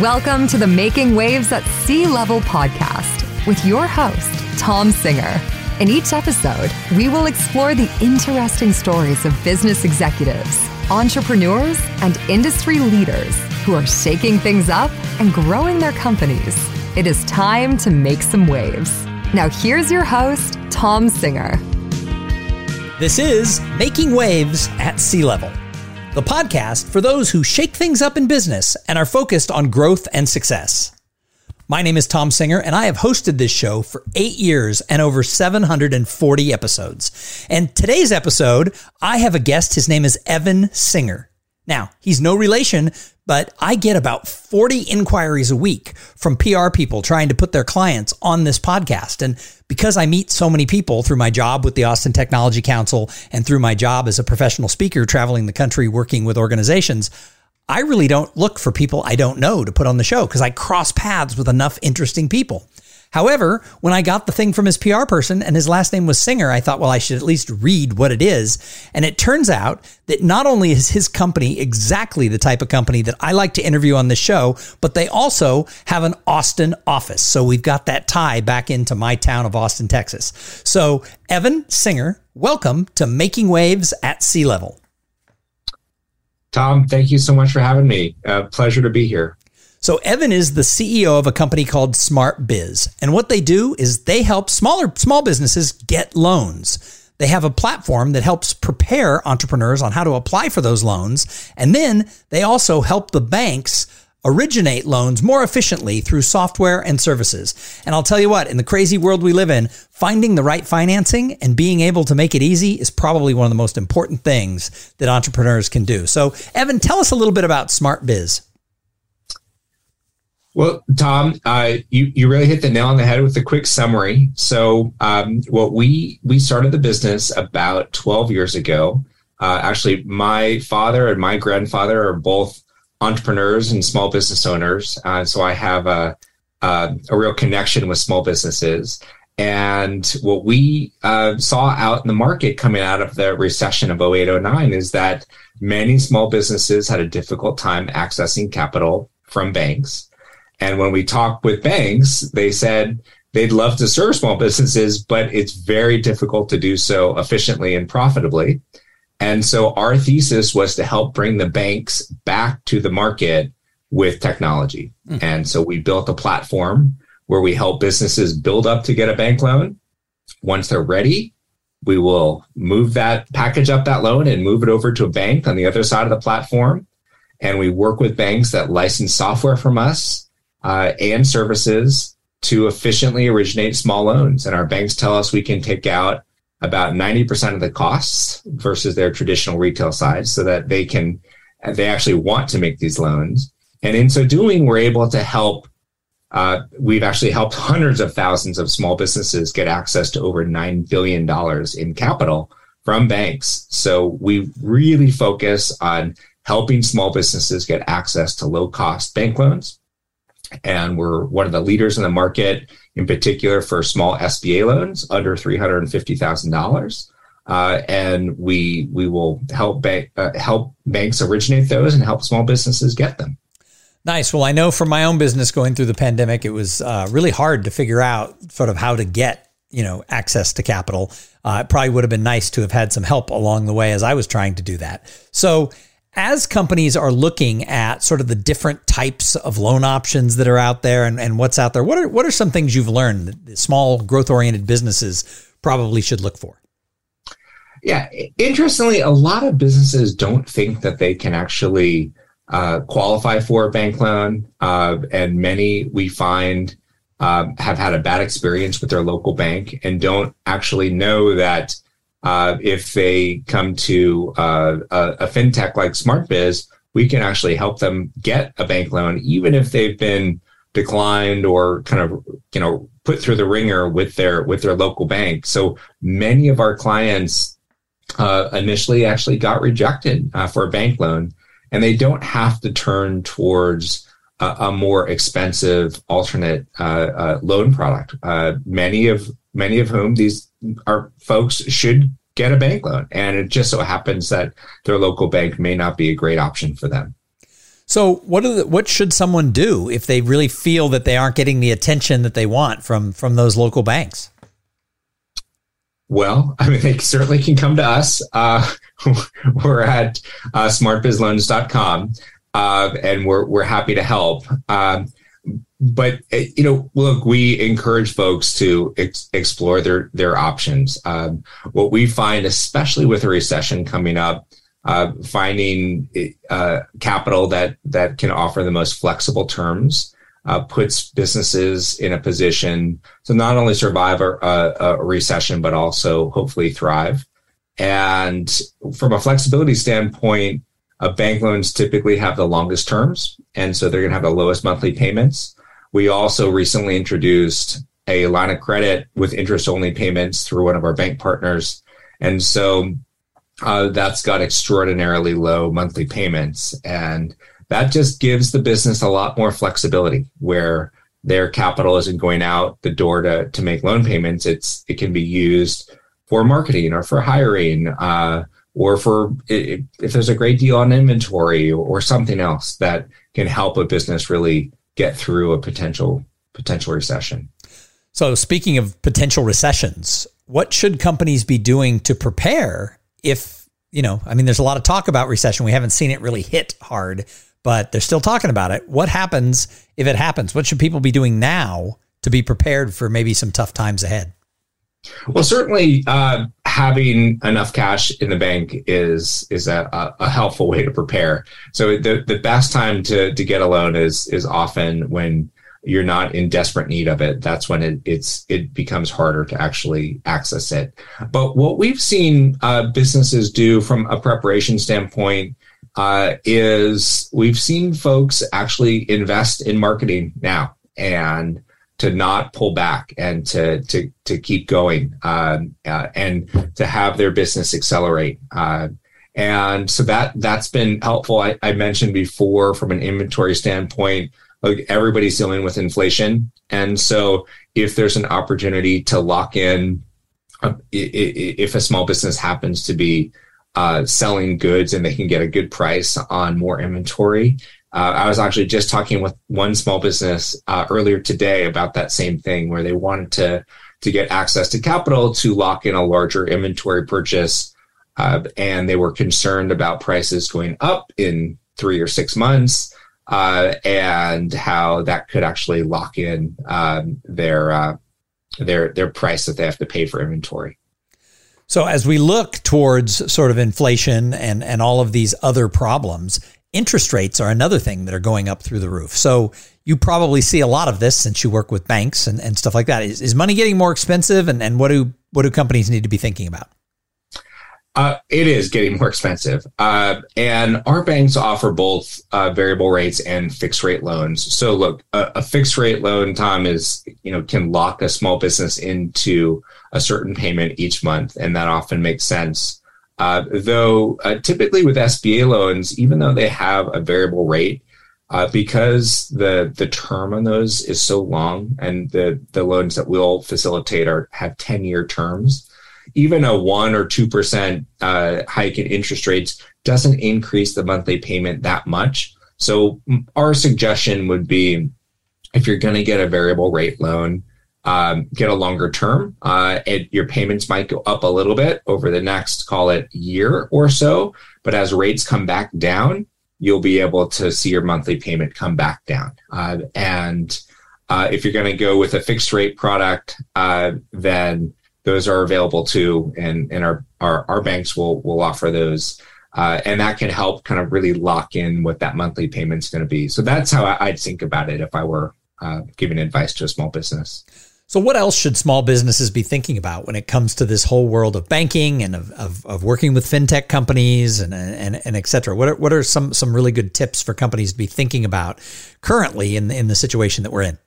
Welcome to the Making Waves at Sea Level podcast with your host, Tom Singer. In each episode, we will explore the interesting stories of business executives, entrepreneurs, and industry leaders who are shaking things up and growing their companies. It is time to make some waves. Now, here's your host, Tom Singer. This is Making Waves at Sea Level the podcast for those who shake things up in business and are focused on growth and success. My name is Tom Singer, and I have hosted this show for eight years and over 740 episodes. And today's episode, I have a guest. His name is Evan Singer. Now, he's no relation, but I get about 40 inquiries a week from PR people trying to put their clients on this podcast. And because I meet so many people through my job with the Austin Technology Council and through my job as a professional speaker traveling the country working with organizations, I really don't look for people I don't know to put on the show because I cross paths with enough interesting people. However, when I got the thing from his PR person and his last name was Singer, I thought, well, I should at least read what it is. And it turns out that not only is his company exactly the type of company that I like to interview on the show, but they also have an Austin office. So we've got that tie back into my town of Austin, Texas. So, Evan Singer, welcome to Making Waves at Sea Level. Tom, thank you so much for having me. Uh, pleasure to be here. So Evan is the CEO of a company called SmartBiz. And what they do is they help smaller small businesses get loans. They have a platform that helps prepare entrepreneurs on how to apply for those loans. And then they also help the banks originate loans more efficiently through software and services. And I'll tell you what, in the crazy world we live in, finding the right financing and being able to make it easy is probably one of the most important things that entrepreneurs can do. So, Evan, tell us a little bit about SmartBiz. Well, Tom, uh, you you really hit the nail on the head with a quick summary. So, um, what we we started the business about twelve years ago. Uh, actually, my father and my grandfather are both entrepreneurs and small business owners, uh, so I have a, a, a real connection with small businesses. And what we uh, saw out in the market coming out of the recession of 0809 is that many small businesses had a difficult time accessing capital from banks. And when we talked with banks, they said they'd love to serve small businesses, but it's very difficult to do so efficiently and profitably. And so our thesis was to help bring the banks back to the market with technology. Mm. And so we built a platform where we help businesses build up to get a bank loan. Once they're ready, we will move that package up that loan and move it over to a bank on the other side of the platform. And we work with banks that license software from us uh, and services to efficiently originate small loans. And our banks tell us we can take out about 90% of the costs versus their traditional retail side so that they can, they actually want to make these loans. And in so doing, we're able to help. Uh, we've actually helped hundreds of thousands of small businesses get access to over $9 billion in capital from banks. So we really focus on helping small businesses get access to low cost bank loans and we're one of the leaders in the market, in particular for small SBA loans under three hundred and fifty thousand dollars. Uh, and we we will help uh, help banks originate those and help small businesses get them. Nice. Well, I know from my own business going through the pandemic, it was uh, really hard to figure out sort of how to get you know access to capital. Uh, it probably would have been nice to have had some help along the way as I was trying to do that. So as companies are looking at sort of the different types of loan options that are out there and, and what's out there, what are what are some things you've learned that small growth oriented businesses probably should look for? Yeah, interestingly, a lot of businesses don't think that they can actually uh, qualify for a bank loan, uh, and many we find um, have had a bad experience with their local bank and don't actually know that uh, if they come to uh, a, a, fintech like SmartBiz, we can actually help them get a bank loan, even if they've been declined or kind of you know put through the ringer with their with their local bank. So many of our clients uh, initially actually got rejected uh, for a bank loan, and they don't have to turn towards a, a more expensive alternate uh, uh loan product. Many of many of whom these are folks should get a bank loan, and it just so happens that their local bank may not be a great option for them. So, what the, what should someone do if they really feel that they aren't getting the attention that they want from from those local banks? Well, I mean, they certainly can come to us. Uh, we're at uh, smartbizloans.com, uh, and we're we're happy to help. Um, but eh, you know, look, we encourage folks to ex- explore their their options. Um, what we find, especially with a recession coming up, uh, finding uh, capital that that can offer the most flexible terms uh, puts businesses in a position to not only survive a, a, recession but also hopefully thrive. And from a flexibility standpoint, uh, bank loans typically have the longest terms, and so they're going to have the lowest monthly payments. We also recently introduced a line of credit with interest only payments through one of our bank partners. And so uh, that's got extraordinarily low monthly payments. And that just gives the business a lot more flexibility where their capital isn't going out the door to, to make loan payments. It's, it can be used for marketing or for hiring, uh, or for if, there's a great deal on inventory or something else that can help a business really get through a potential potential recession. So speaking of potential recessions, what should companies be doing to prepare if, you know, I mean, there's a lot of talk about recession. We haven't seen it really hit hard, but they're still talking about it. What happens if it happens? What should people be doing now to be prepared for maybe some tough times ahead? Well, certainly uh, having enough cash in the bank is is a, a, helpful way to prepare. So the the best time to to get a loan is is often when you're not in desperate need of it, that's when it, it's it becomes harder to actually access it. But what we've seen uh, businesses do from a preparation standpoint uh, is we've seen folks actually invest in marketing now and to not pull back and to to to keep going um, uh, and to have their business accelerate. Uh, and so that that's been helpful. I, I mentioned before from an inventory standpoint like everybody's dealing with inflation. And so if there's an opportunity to lock in, uh, if a small business happens to be uh, selling goods and they can get a good price on more inventory. Uh, I was actually just talking with one small business uh, earlier today about that same thing, where they wanted to to get access to capital to lock in a larger inventory purchase, uh, and they were concerned about prices going up in three or six months uh, and how that could actually lock in um, their uh, their their price that they have to pay for inventory. So as we look towards sort of inflation and and all of these other problems, interest rates are another thing that are going up through the roof. So you probably see a lot of this since you work with banks and, and stuff like that. Is, is money getting more expensive and, and what do what do companies need to be thinking about? Uh, it is getting more expensive. Uh, and our banks offer both uh, variable rates and fixed rate loans. So look, a, a, fixed rate loan, Tom, is, you know, can lock a small business into a certain payment each month. And that often makes sense. Uh, though uh, typically with SBA loans, even though they have a variable rate, uh, because the the term on those is so long and the the loans that we'll facilitate are have 10 year terms even a one or two percent uh, hike in interest rates doesn't increase the monthly payment that much. So our suggestion would be, if you're going to get a variable rate loan, um, get a longer term. Uh, it, your payments might go up a little bit over the next, call it year or so. But as rates come back down, you'll be able to see your monthly payment come back down. Uh, and uh, if you're going to go with a fixed rate product, uh, then those are available too, and and our our, our banks will will offer those. Uh, and that can help kind of really lock in what that monthly payment's going to be. So that's how I, would think about it if I were uh, giving advice to a small business. So, what else should small businesses be thinking about when it comes to this whole world of banking and of, of, of working with fintech companies and, and, and et cetera? What are, what are some, some really good tips for companies to be thinking about currently in, in the situation that we're in?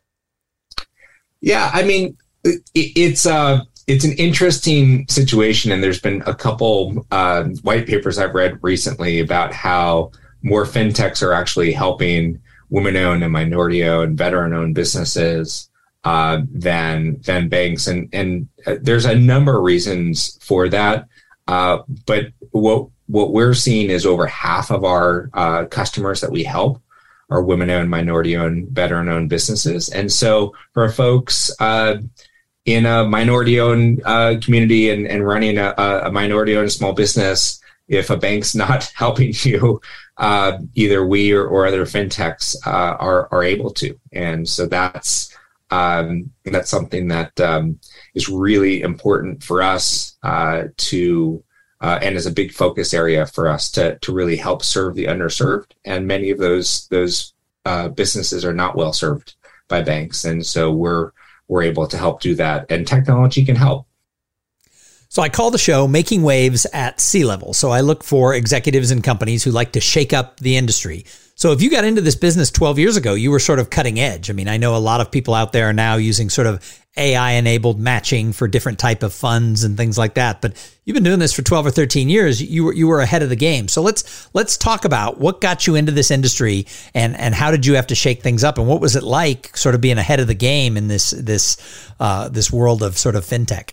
Yeah, I mean, it, it's uh, it's an interesting situation, and there's been a couple uh, white papers I've read recently about how more fintechs are actually helping women-owned and minority-owned, veteran-owned businesses uh, than than banks, and and uh, there's a number of reasons for that. Uh, but what what we're seeing is over half of our uh, customers that we help are women-owned, minority-owned, veteran-owned businesses, and so for folks uh, in a minority-owned community and, and running a, a minority-owned small business, if a bank's not helping you, uh, either we or, or other fintechs uh, are are able to, and so that's um, that's something that um, is really important for us uh, to, uh, and is a big focus area for us to to really help serve the underserved. And many of those those uh, businesses are not well served by banks, and so we're we're able to help do that. And technology can help. So I call the show Making Waves at Sea Level. So I look for executives and companies who like to shake up the industry. So if you got into this business 12 years ago, you were sort of cutting edge. I mean, I know a lot of people out there are now using sort of AI enabled matching for different type of funds and things like that. But you've been doing this for 12 or 13 years. You were, you were ahead of the game. So let's, let's talk about what got you into this industry and, and how did you have to shake things up and what was it like sort of being ahead of the game in this, this, uh, this world of sort of fintech?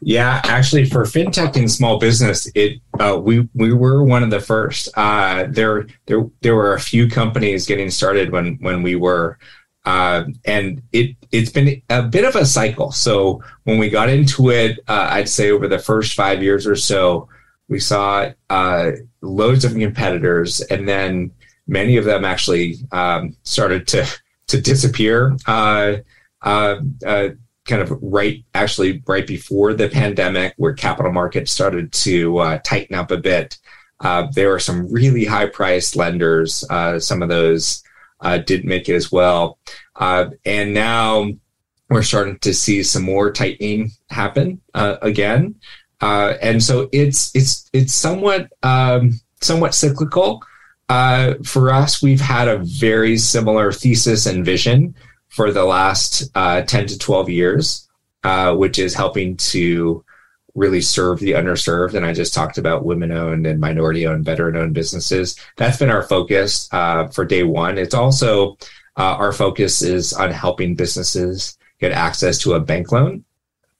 Yeah, actually, for fintech and small business, it uh, we we were one of the first. Uh, there there there were a few companies getting started when when we were, uh, and it it's been a bit of a cycle. So when we got into it, uh, I'd say over the first five years or so, we saw uh, loads of competitors, and then many of them actually um, started to to disappear. Uh, kind of right actually right before the pandemic where capital markets started to uh, tighten up a bit uh, there were some really high priced lenders uh, some of those uh, didn't make it as well. Uh, and now we're starting to see some more tightening happen uh, again. And so it's it's it's somewhat um, somewhat cyclical. For us we've had a very similar thesis and vision for the last uh, 10 to 12 years, uh, which is helping to really serve the underserved. And I just talked about women owned and minority owned, veteran owned businesses. That's been our focus uh, for day one. It's also uh, our focus is on helping businesses get access to a bank loan.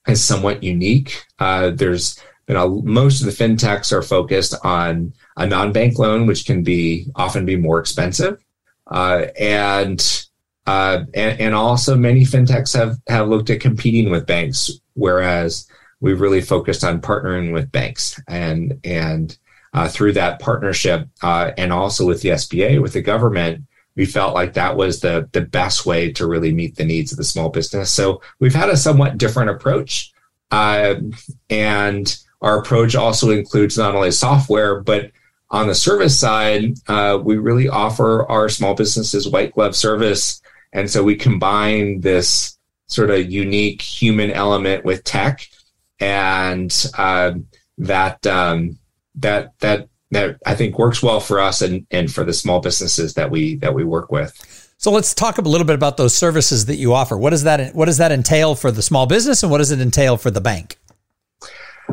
Is somewhat unique. Uh, there's been a, most of the fintechs are focused on a non-bank loan, which can be often be more expensive. Uh, and uh, and, and, also, many fintechs have, have looked at competing with banks, whereas we've really focused on partnering with banks. And, and uh, through that partnership, uh, and also with the SBA, with the government, we felt like that was the, the best way to really meet the needs of the small business. So we've had a somewhat different approach. Um, and our approach also includes not only software, but on the service side, uh, we really offer our small businesses white glove service and so we combine this sort of unique human element with tech, and uh, that um, that that that I think works well for us and and for the small businesses that we that we work with. So let's talk a little bit about those services that you offer. What does that what does that entail for the small business, and what does it entail for the bank?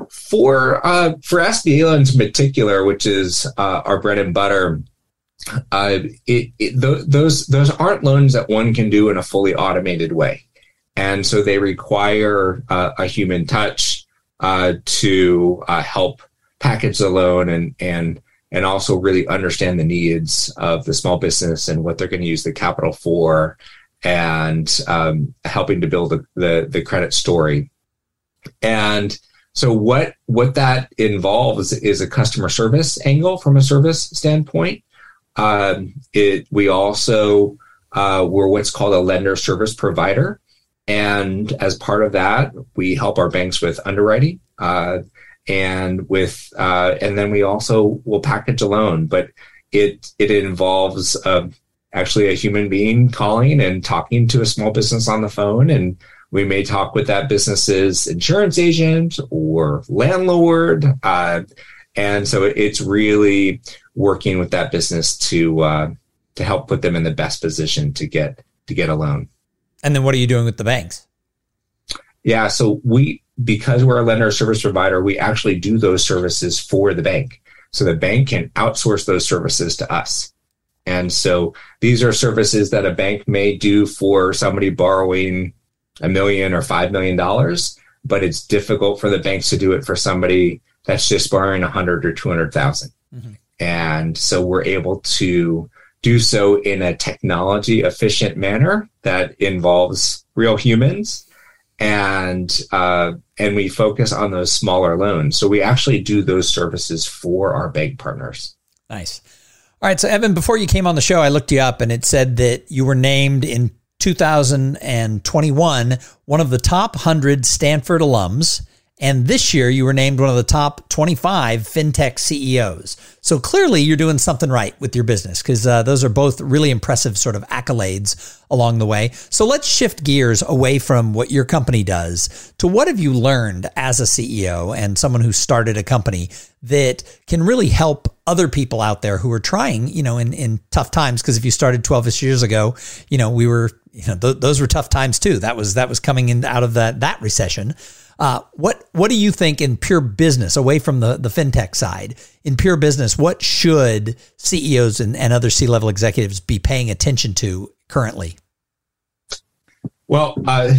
For uh, for SBA loans in particular, which is uh, our bread and butter, uh, it, it, th- those those aren't loans that one can do in a fully automated way, and so they require uh, a human touch uh, to uh, help package the loan and and and also really understand the needs of the small business and what they're going to use the capital for, and um, helping to build the, the the credit story, and so what what that involves is a customer service angle from a service standpoint um, it, we also uh, we're what's called a lender service provider. And as part of that, we help our banks with underwriting. Uh, and with uh, and then we also will package a loan, but it it involves uh, actually a human being calling and talking to a small business on the phone and we may talk with that business's insurance agent or landlord. Uh, and so it's really working with that business to uh, to help put them in the best position to get to get a loan. And then what are you doing with the banks? Yeah, so we because we're a lender service provider, we actually do those services for the bank. So the bank can outsource those services to us. And so these are services that a bank may do for somebody borrowing a million or five million dollars, but it's difficult for the banks to do it for somebody that's just borrowing a hundred or two hundred thousand. Mm-hmm. And so we're able to do so in a technology efficient manner that involves real humans and uh, and we focus on those smaller loans. So we actually do those services for our bank partners. Nice. All right. So Evan, before you came on the show, I looked you up and it said that you were named in 2021 one of the top 100 Stanford alums and this year, you were named one of the top 25 fintech CEOs. So clearly, you're doing something right with your business because uh, those are both really impressive sort of accolades along the way. So let's shift gears away from what your company does to what have you learned as a CEO and someone who started a company that can really help other people out there who are trying, you know, in, in tough times. Because if you started 12 years ago, you know, we were, you know, th- those were tough times too. That was that was coming in out of that that recession. Uh, what what do you think in pure business, away from the, the fintech side, in pure business, what should CEOs and, and other C level executives be paying attention to currently? Well, uh,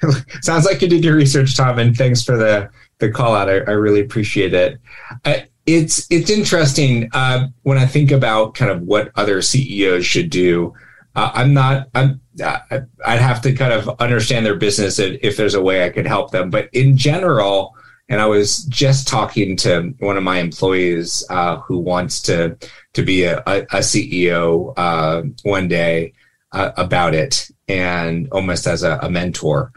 sounds like you did your research, Tom, and thanks for the the call out. I, I really appreciate it. Uh, it's it's interesting uh, when I think about kind of what other CEOs should do. Uh, I'm not. I'm. I'd have to kind of understand their business if there's a way I could help them. But in general, and I was just talking to one of my employees uh, who wants to to be a, a, a CEO uh, one day uh, about it, and almost as a, a mentor.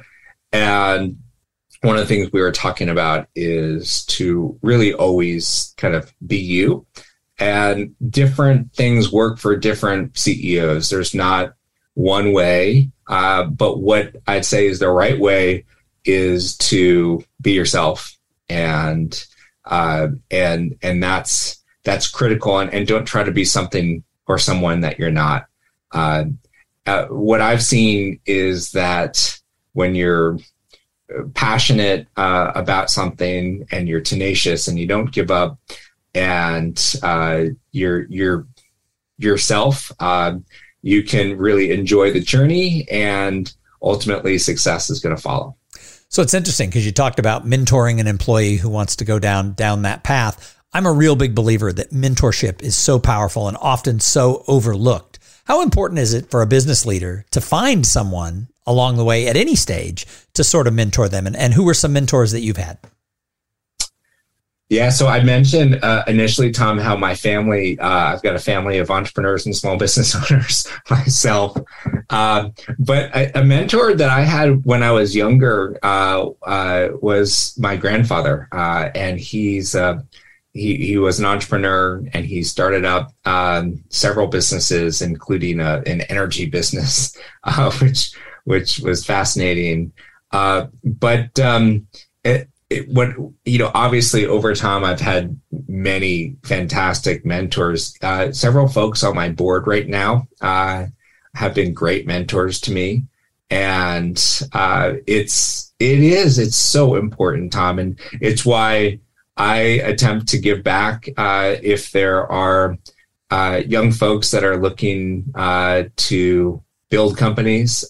And one of the things we were talking about is to really always kind of be you and different things work for different CEOs. There's not one way, uh, but what I'd say is the right way is to be yourself, and uh, and and that's that's critical. And, and don't try to be something or someone that you're not. Uh, uh what I've seen is that when you're passionate uh, about something and you're tenacious and you don't give up and uh, you're you're yourself, uh, you can really enjoy the journey, and ultimately success is going to follow. So it's interesting because you talked about mentoring an employee who wants to go down down that path. I'm a real big believer that mentorship is so powerful and often so overlooked. How important is it for a business leader to find someone along the way at any stage to sort of mentor them? And, and who are some mentors that you've had? Yeah, so I mentioned uh, initially, Tom, how my family, uh, I've got a family of entrepreneurs and small business owners myself. Uh, but a, a, mentor that I had when I was younger uh, uh, was my grandfather. Uh, and he's, he, he was an entrepreneur and he started up um, several businesses, including a, an energy business, which, which was fascinating. but um, it, what you know obviously over time i've had many fantastic mentors. Uh, several folks on my board right now uh, have been great mentors to me. And uh, it's it is it's so important tom. And it's why i attempt to give back uh, if there are uh, young folks that are looking uh, to build companies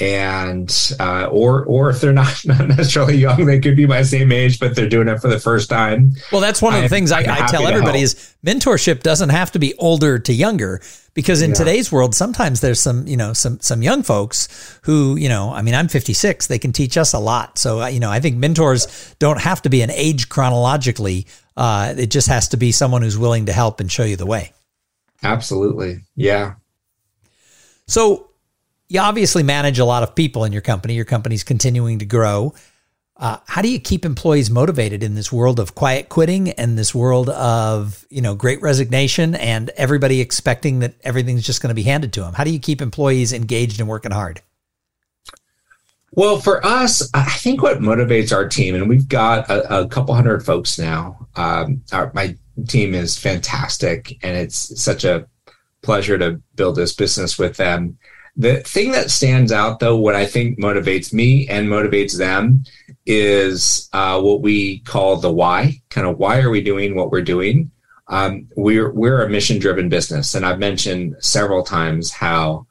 and uh, or or if they're not, not necessarily young, they could be my same age, but they're doing it for the first time. Well, that's one of the I'm, things I, I tell everybody is mentorship doesn't have to be older to younger because in yeah. today's world, sometimes there's some you know some some young folks who you know I mean I'm 56, they can teach us a lot. So uh, you know I think mentors don't have to be an age chronologically. Uh, it just has to be someone who's willing to help and show you the way. Absolutely, yeah. So you obviously manage a lot of people in your company. Your company's continuing to grow. Uh, how do you keep employees motivated in this world of quiet quitting and this world of you know great resignation and everybody expecting that everything's just going to be handed to them? How do you keep employees engaged and working hard? Well, for us, I think what motivates our team, and we've got a, a couple hundred folks now. Um, our, my team is fantastic, and it's such a pleasure to build this business with them. The thing that stands out, though, what I think motivates me and motivates them is uh, what we call the why. Kind of why are we doing what we're doing? Um, we're we're a mission driven business, and I've mentioned several times how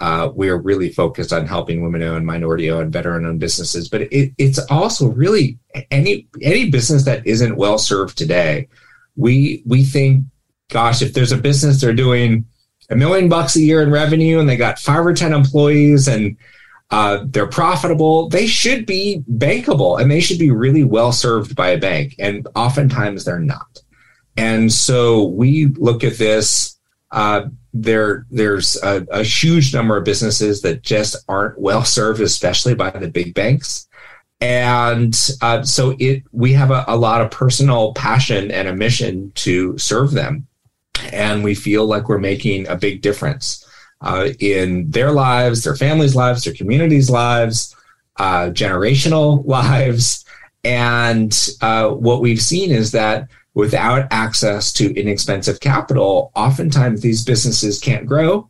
uh, we are really focused on helping women-owned, minority-owned, veteran-owned businesses. But it, it's also really any any business that isn't well served today. We we think, gosh, if there's a business they're doing a million bucks a year in revenue and they got five or ten employees and uh, they're profitable, they should be bankable and they should be really well served by a bank. And oftentimes they're not. And so we look at this. Uh, there there's a, a, huge number of businesses that just aren't well served, especially by the big banks. And uh, so it we have a, a, lot of personal passion and a mission to serve them, and we feel like we're making a big difference uh, in their lives, their families' lives, their communities' lives, uh, generational lives. And uh, what we've seen is that without access to inexpensive capital, oftentimes these businesses can't grow.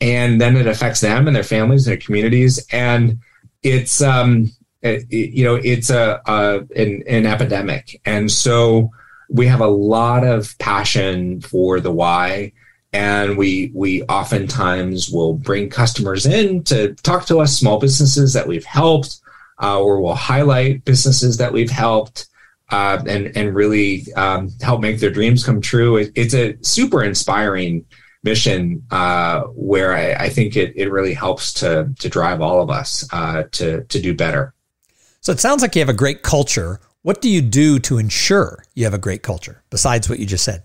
And then it affects them and their families and their communities. And it's, um, it, you know, it's a, a an, an epidemic. And so we have a lot of passion for the why. And we we oftentimes will bring customers in to talk to us, small businesses that we've helped, uh, or we'll highlight businesses that we've helped uh, and and really um, help make their dreams come true. It, it's a super inspiring mission uh, where I, I, think it, it really helps to to drive all of us uh, to to do better. So it sounds like you have a great culture. What do you do to ensure you have a great culture besides what you just said?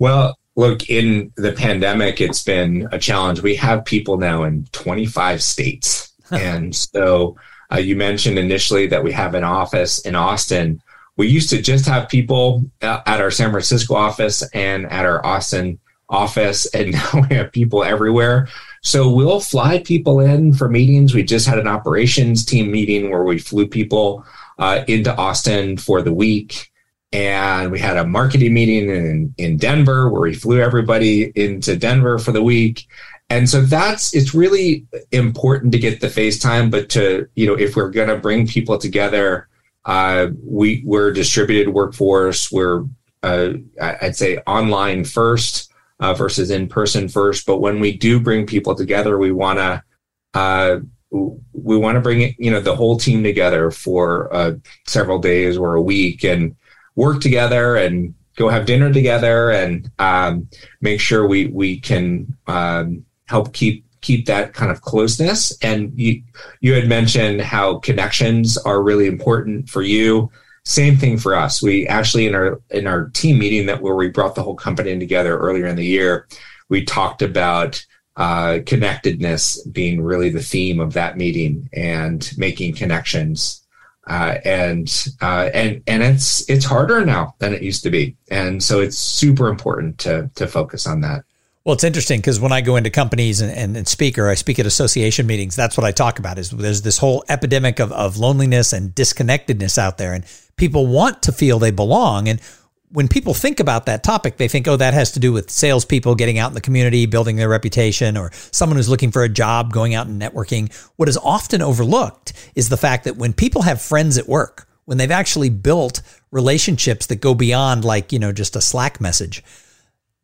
Well, look, in the pandemic, it's been a challenge. We have people now in 25 states. and so uh, you mentioned initially that we have an office in Austin. We used to just have people uh, at our San Francisco office and at our Austin office, and now we have people everywhere. So we'll fly people in for meetings. We just had an operations team meeting where we flew people uh, into Austin for the week. And we had a marketing meeting in, in Denver where we flew everybody into Denver for the week and so that's it's really important to get the FaceTime, but to you know if we're going to bring people together, uh, we we're distributed workforce. We're uh, I'd say online first uh, versus in person first. But when we do bring people together, we want to uh, we want to bring you know the whole team together for uh, several days or a week and work together and go have dinner together and um, make sure we we can um, help keep keep that kind of closeness. And you you had mentioned how connections are really important for you. Same thing for us. We actually in our in our team meeting that where we brought the whole company together earlier in the year, we talked about uh, connectedness being really the theme of that meeting and making connections. Uh, and uh, and and it's it's harder now than it used to be, and so it's super important to to focus on that. Well, it's interesting because when I go into companies and, and, and, speak or I speak at association meetings, that's what I talk about is there's this whole epidemic of, of loneliness and disconnectedness out there. And people want to feel they belong. And when people think about that topic, they think, oh, that has to do with salespeople getting out in the community, building their reputation, or someone who's looking for a job, going out and networking. What is often overlooked is the fact that when people have friends at work, when they've actually built relationships that go beyond like, you know, just a Slack message,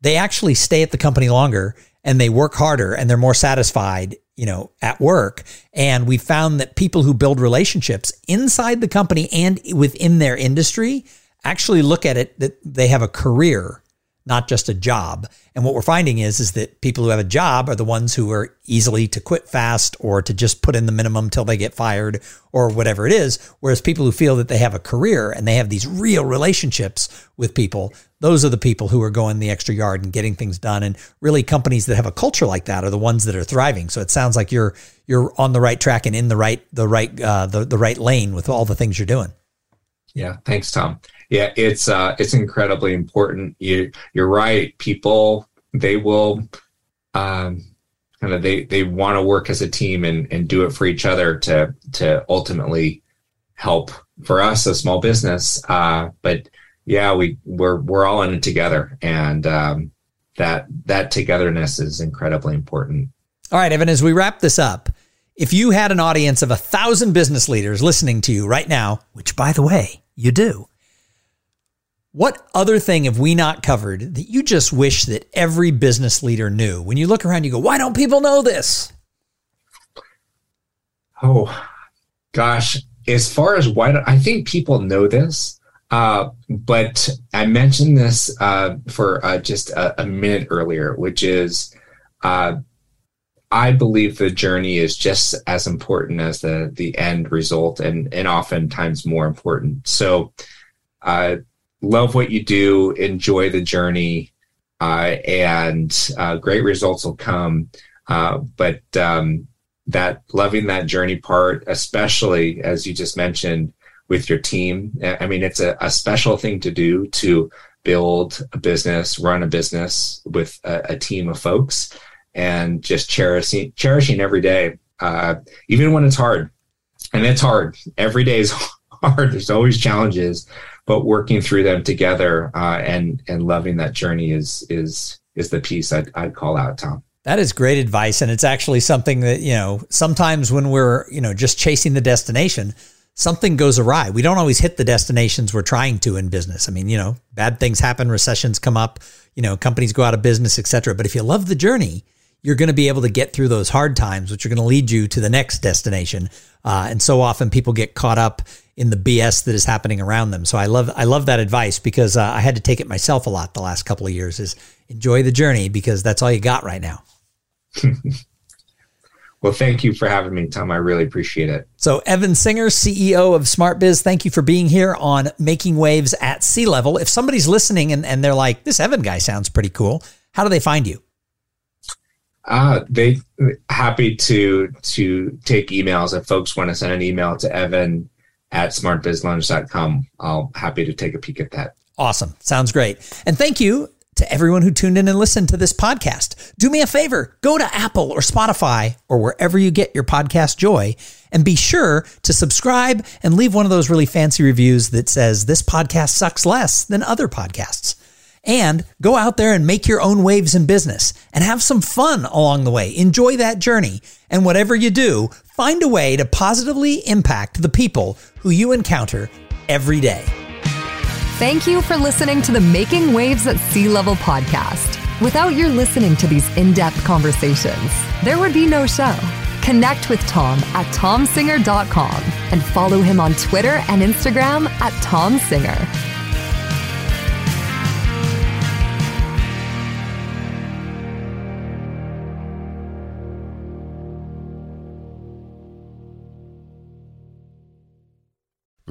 they actually stay at the company longer and they work harder and they're more satisfied, you know, at work. And we found that people who build relationships inside the company and within their industry actually look at it that they have a career not just a job. And what we're finding is is that people who have a job are the ones who are easily to quit fast or to just put in the minimum till they get fired or whatever it is. Whereas people who feel that they have a career and they have these real relationships with people, those are the people who are going the extra yard and getting things done. And really companies that have a culture like that are the ones that are thriving. So it sounds like you're you're on the right track and in the right the right uh, the, the right lane with all the things you're doing. Yeah, thanks, Tom. Yeah, it's uh, it's incredibly important. You you're right. People they will um, kind of they they want to work as a team and and do it for each other to to ultimately help for us a small business. Uh, but yeah, we we're we're all in it together, and um, that that togetherness is incredibly important. All right, Evan. As we wrap this up, if you had an audience of a thousand business leaders listening to you right now, which by the way you do. What other thing have we not covered that you just wish that every business leader knew? When you look around, you go, why don't people know this? Oh, gosh. As far as why, I think people know this, uh, but I mentioned this uh, for uh, just a, a, minute earlier, which is uh, I believe the journey is just as important as the the end result, and and oftentimes more important. So, uh, love what you do, enjoy the journey, uh, and uh, great results will come. Uh, but um, that loving that journey part, especially as you just mentioned with your team, I mean, it's a, a special thing to do to build a business, run a business with a, a team of folks, and just cherishing cherishing every day, uh, even when it's hard. And it's hard. Every day is hard. There's always challenges but working through them together uh, and and loving that journey is is is the piece I'd, I'd call out, Tom. That is great advice, and it's actually something that you know sometimes when we're you know just chasing the destination, something goes awry. We don't always hit the destinations we're trying to in business. I mean, you know, bad things happen, recessions come up, you know, companies go out of business, etc. But if you love the journey, you're going to be able to get through those hard times, which are going to lead you to the next destination. Uh, and so often people get caught up in the BS that is happening around them. So I love I love that advice because uh, I had to take it myself a lot the last couple of years. Is enjoy the journey because that's all you got right now. well, thank you for having me, Tom. I really appreciate it. So Evan Singer, CEO of SmartBiz, thank you for being here on Making Waves at Sea Level. If somebody's listening and, and they're like, this Evan guy sounds pretty cool, how do they find you? Uh, they happy to to take emails if folks want to send an email to Evan at smartbizloans.com. I'll happy to take a peek at that. Awesome. Sounds great. And thank you to everyone who tuned in and listened to this podcast. Do me a favor, go to Apple or Spotify or wherever you get your podcast joy and be sure to subscribe and leave one of those really fancy reviews that says this podcast sucks less than other podcasts. And go out there and make your own waves in business and have some fun along the way. Enjoy that journey. And whatever you do, find a way to positively impact the people who you encounter every day. Thank you for listening to the Making Waves at Sea Level podcast. Without your listening to these in depth conversations, there would be no show. Connect with Tom at tomsinger.com and follow him on Twitter and Instagram at tomsinger.